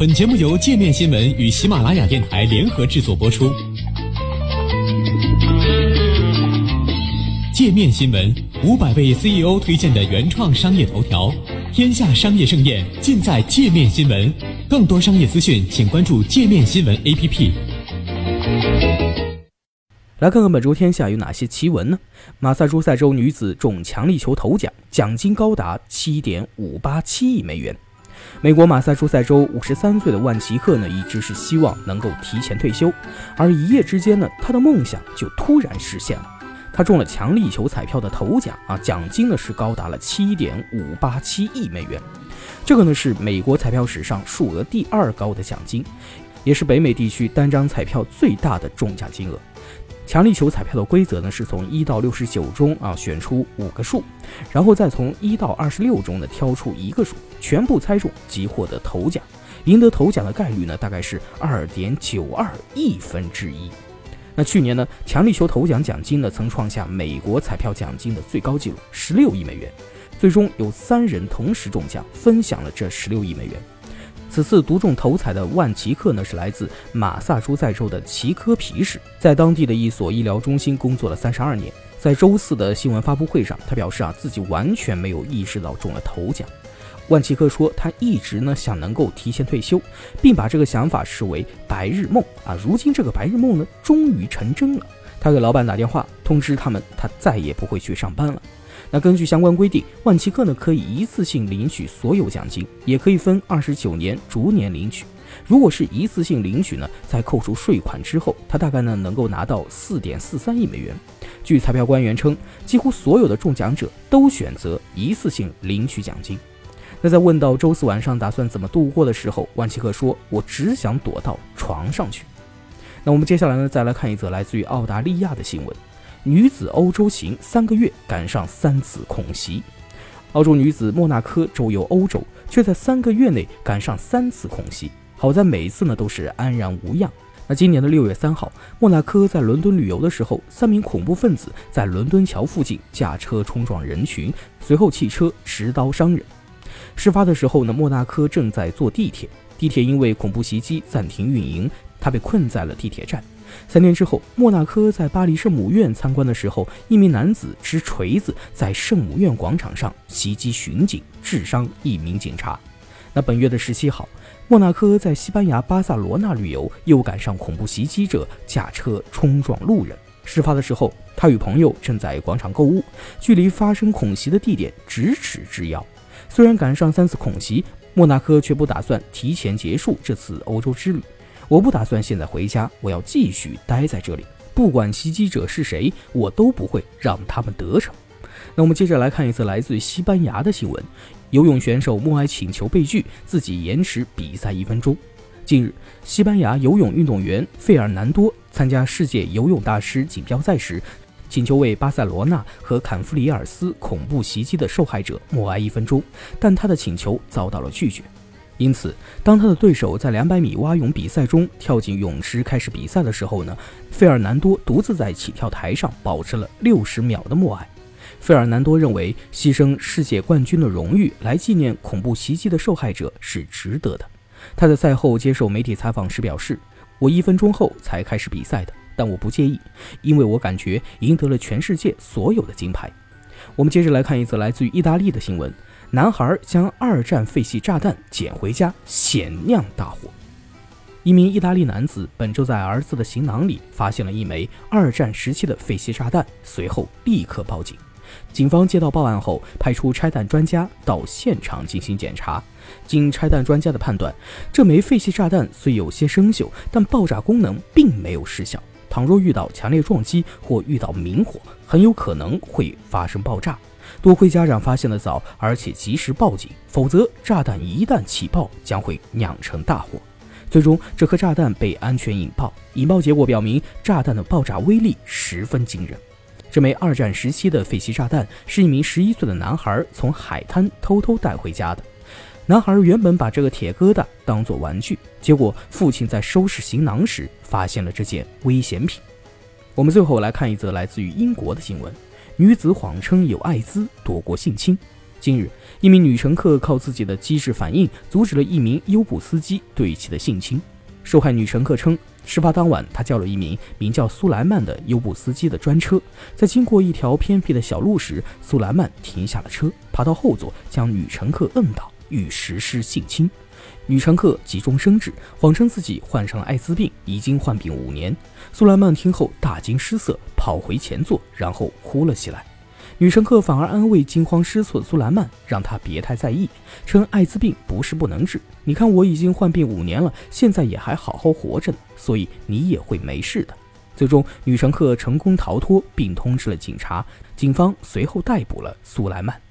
本节目由界面新闻与喜马拉雅电台联合制作播出。界面新闻五百位 CEO 推荐的原创商业头条，天下商业盛宴尽在界面新闻。更多商业资讯，请关注界面新闻 APP。来看看本周天下有哪些奇闻呢？马萨诸塞州女子中强力球头奖，奖金高达七点五八七亿美元。美国马萨诸塞州五十三岁的万奇克呢，一直是希望能够提前退休，而一夜之间呢，他的梦想就突然实现了。他中了强力球彩票的头奖啊，奖金呢是高达了七点五八七亿美元，这个呢是美国彩票史上数额第二高的奖金，也是北美地区单张彩票最大的中奖金额。强力球彩票的规则呢，是从一到六十九中啊选出五个数，然后再从一到二十六中呢挑出一个数，全部猜中即获得头奖。赢得头奖的概率呢，大概是二点九二亿分之一。那去年呢，强力球头奖奖金呢曾创下美国彩票奖金的最高纪录十六亿美元，最终有三人同时中奖，分享了这十六亿美元。此次独中头彩的万奇克呢，是来自马萨诸塞州的奇科皮市，在当地的一所医疗中心工作了三十二年。在周四的新闻发布会上，他表示啊，自己完全没有意识到中了头奖。万奇克说，他一直呢想能够提前退休，并把这个想法视为白日梦啊。如今这个白日梦呢，终于成真了。他给老板打电话，通知他们，他再也不会去上班了。那根据相关规定，万奇克呢可以一次性领取所有奖金，也可以分二十九年逐年领取。如果是一次性领取呢，在扣除税款之后，他大概呢能够拿到四点四三亿美元。据彩票官员称，几乎所有的中奖者都选择一次性领取奖金。那在问到周四晚上打算怎么度过的时候，万奇克说：“我只想躲到床上去。”那我们接下来呢，再来看一则来自于澳大利亚的新闻。女子欧洲行三个月赶上三次恐袭，澳洲女子莫纳科周游欧洲，却在三个月内赶上三次恐袭。好在每一次呢都是安然无恙。那今年的六月三号，莫纳科在伦敦旅游的时候，三名恐怖分子在伦敦桥附近驾车冲撞人群，随后汽车持刀伤人。事发的时候呢，莫纳科正在坐地铁，地铁因为恐怖袭击暂停运营，他被困在了地铁站。三天之后，莫纳科在巴黎圣母院参观的时候，一名男子持锤子在圣母院广场上袭击巡警，致伤一名警察。那本月的十七号，莫纳科在西班牙巴塞罗那旅游，又赶上恐怖袭击者驾车冲撞路人。事发的时候，他与朋友正在广场购物，距离发生恐袭的地点咫尺之遥。虽然赶上三次恐袭，莫纳科却不打算提前结束这次欧洲之旅。我不打算现在回家，我要继续待在这里。不管袭击者是谁，我都不会让他们得逞。那我们接着来看一次来自西班牙的新闻：游泳选手默哀请求被拒，自己延迟比赛一分钟。近日，西班牙游泳运动员费尔南多参加世界游泳大师锦标赛时，请求为巴塞罗那和坎弗里尔斯恐怖袭击的受害者默哀一分钟，但他的请求遭到了拒绝。因此，当他的对手在两百米蛙泳比赛中跳进泳池开始比赛的时候呢，费尔南多独自在起跳台上保持了六十秒的默哀。费尔南多认为，牺牲世界冠军的荣誉来纪念恐怖袭击的受害者是值得的。他在赛后接受媒体采访时表示：“我一分钟后才开始比赛的，但我不介意，因为我感觉赢得了全世界所有的金牌。”我们接着来看一则来自于意大利的新闻。男孩将二战废弃炸弹捡回家，险酿大火。一名意大利男子本周在儿子的行囊里发现了一枚二战时期的废弃炸弹，随后立刻报警。警方接到报案后，派出拆弹专家到现场进行检查。经拆弹专家的判断，这枚废弃炸弹虽有些生锈，但爆炸功能并没有失效。倘若遇到强烈撞击或遇到明火，很有可能会发生爆炸。多亏家长发现的早，而且及时报警，否则炸弹一旦起爆，将会酿成大祸。最终，这颗炸弹被安全引爆。引爆结果表明，炸弹的爆炸威力十分惊人。这枚二战时期的废弃炸弹是一名十一岁的男孩从海滩偷偷带回家的。男孩原本把这个铁疙瘩当作玩具，结果父亲在收拾行囊时发现了这件危险品。我们最后来看一则来自于英国的新闻。女子谎称有艾滋躲过性侵。近日，一名女乘客靠自己的机智反应，阻止了一名优步司机对其的性侵。受害女乘客称，事发当晚，她叫了一名名叫苏莱曼的优步司机的专车，在经过一条偏僻的小路时，苏莱曼停下了车，爬到后座，将女乘客摁倒，欲实施性侵。女乘客急中生智，谎称自己患上了艾滋病，已经患病五年。苏莱曼听后大惊失色，跑回前座，然后哭了起来。女乘客反而安慰惊慌失措的苏莱曼，让他别太在意，称艾滋病不是不能治。你看我已经患病五年了，现在也还好好活着呢，所以你也会没事的。最终，女乘客成功逃脱，并通知了警察，警方随后逮捕了苏莱曼。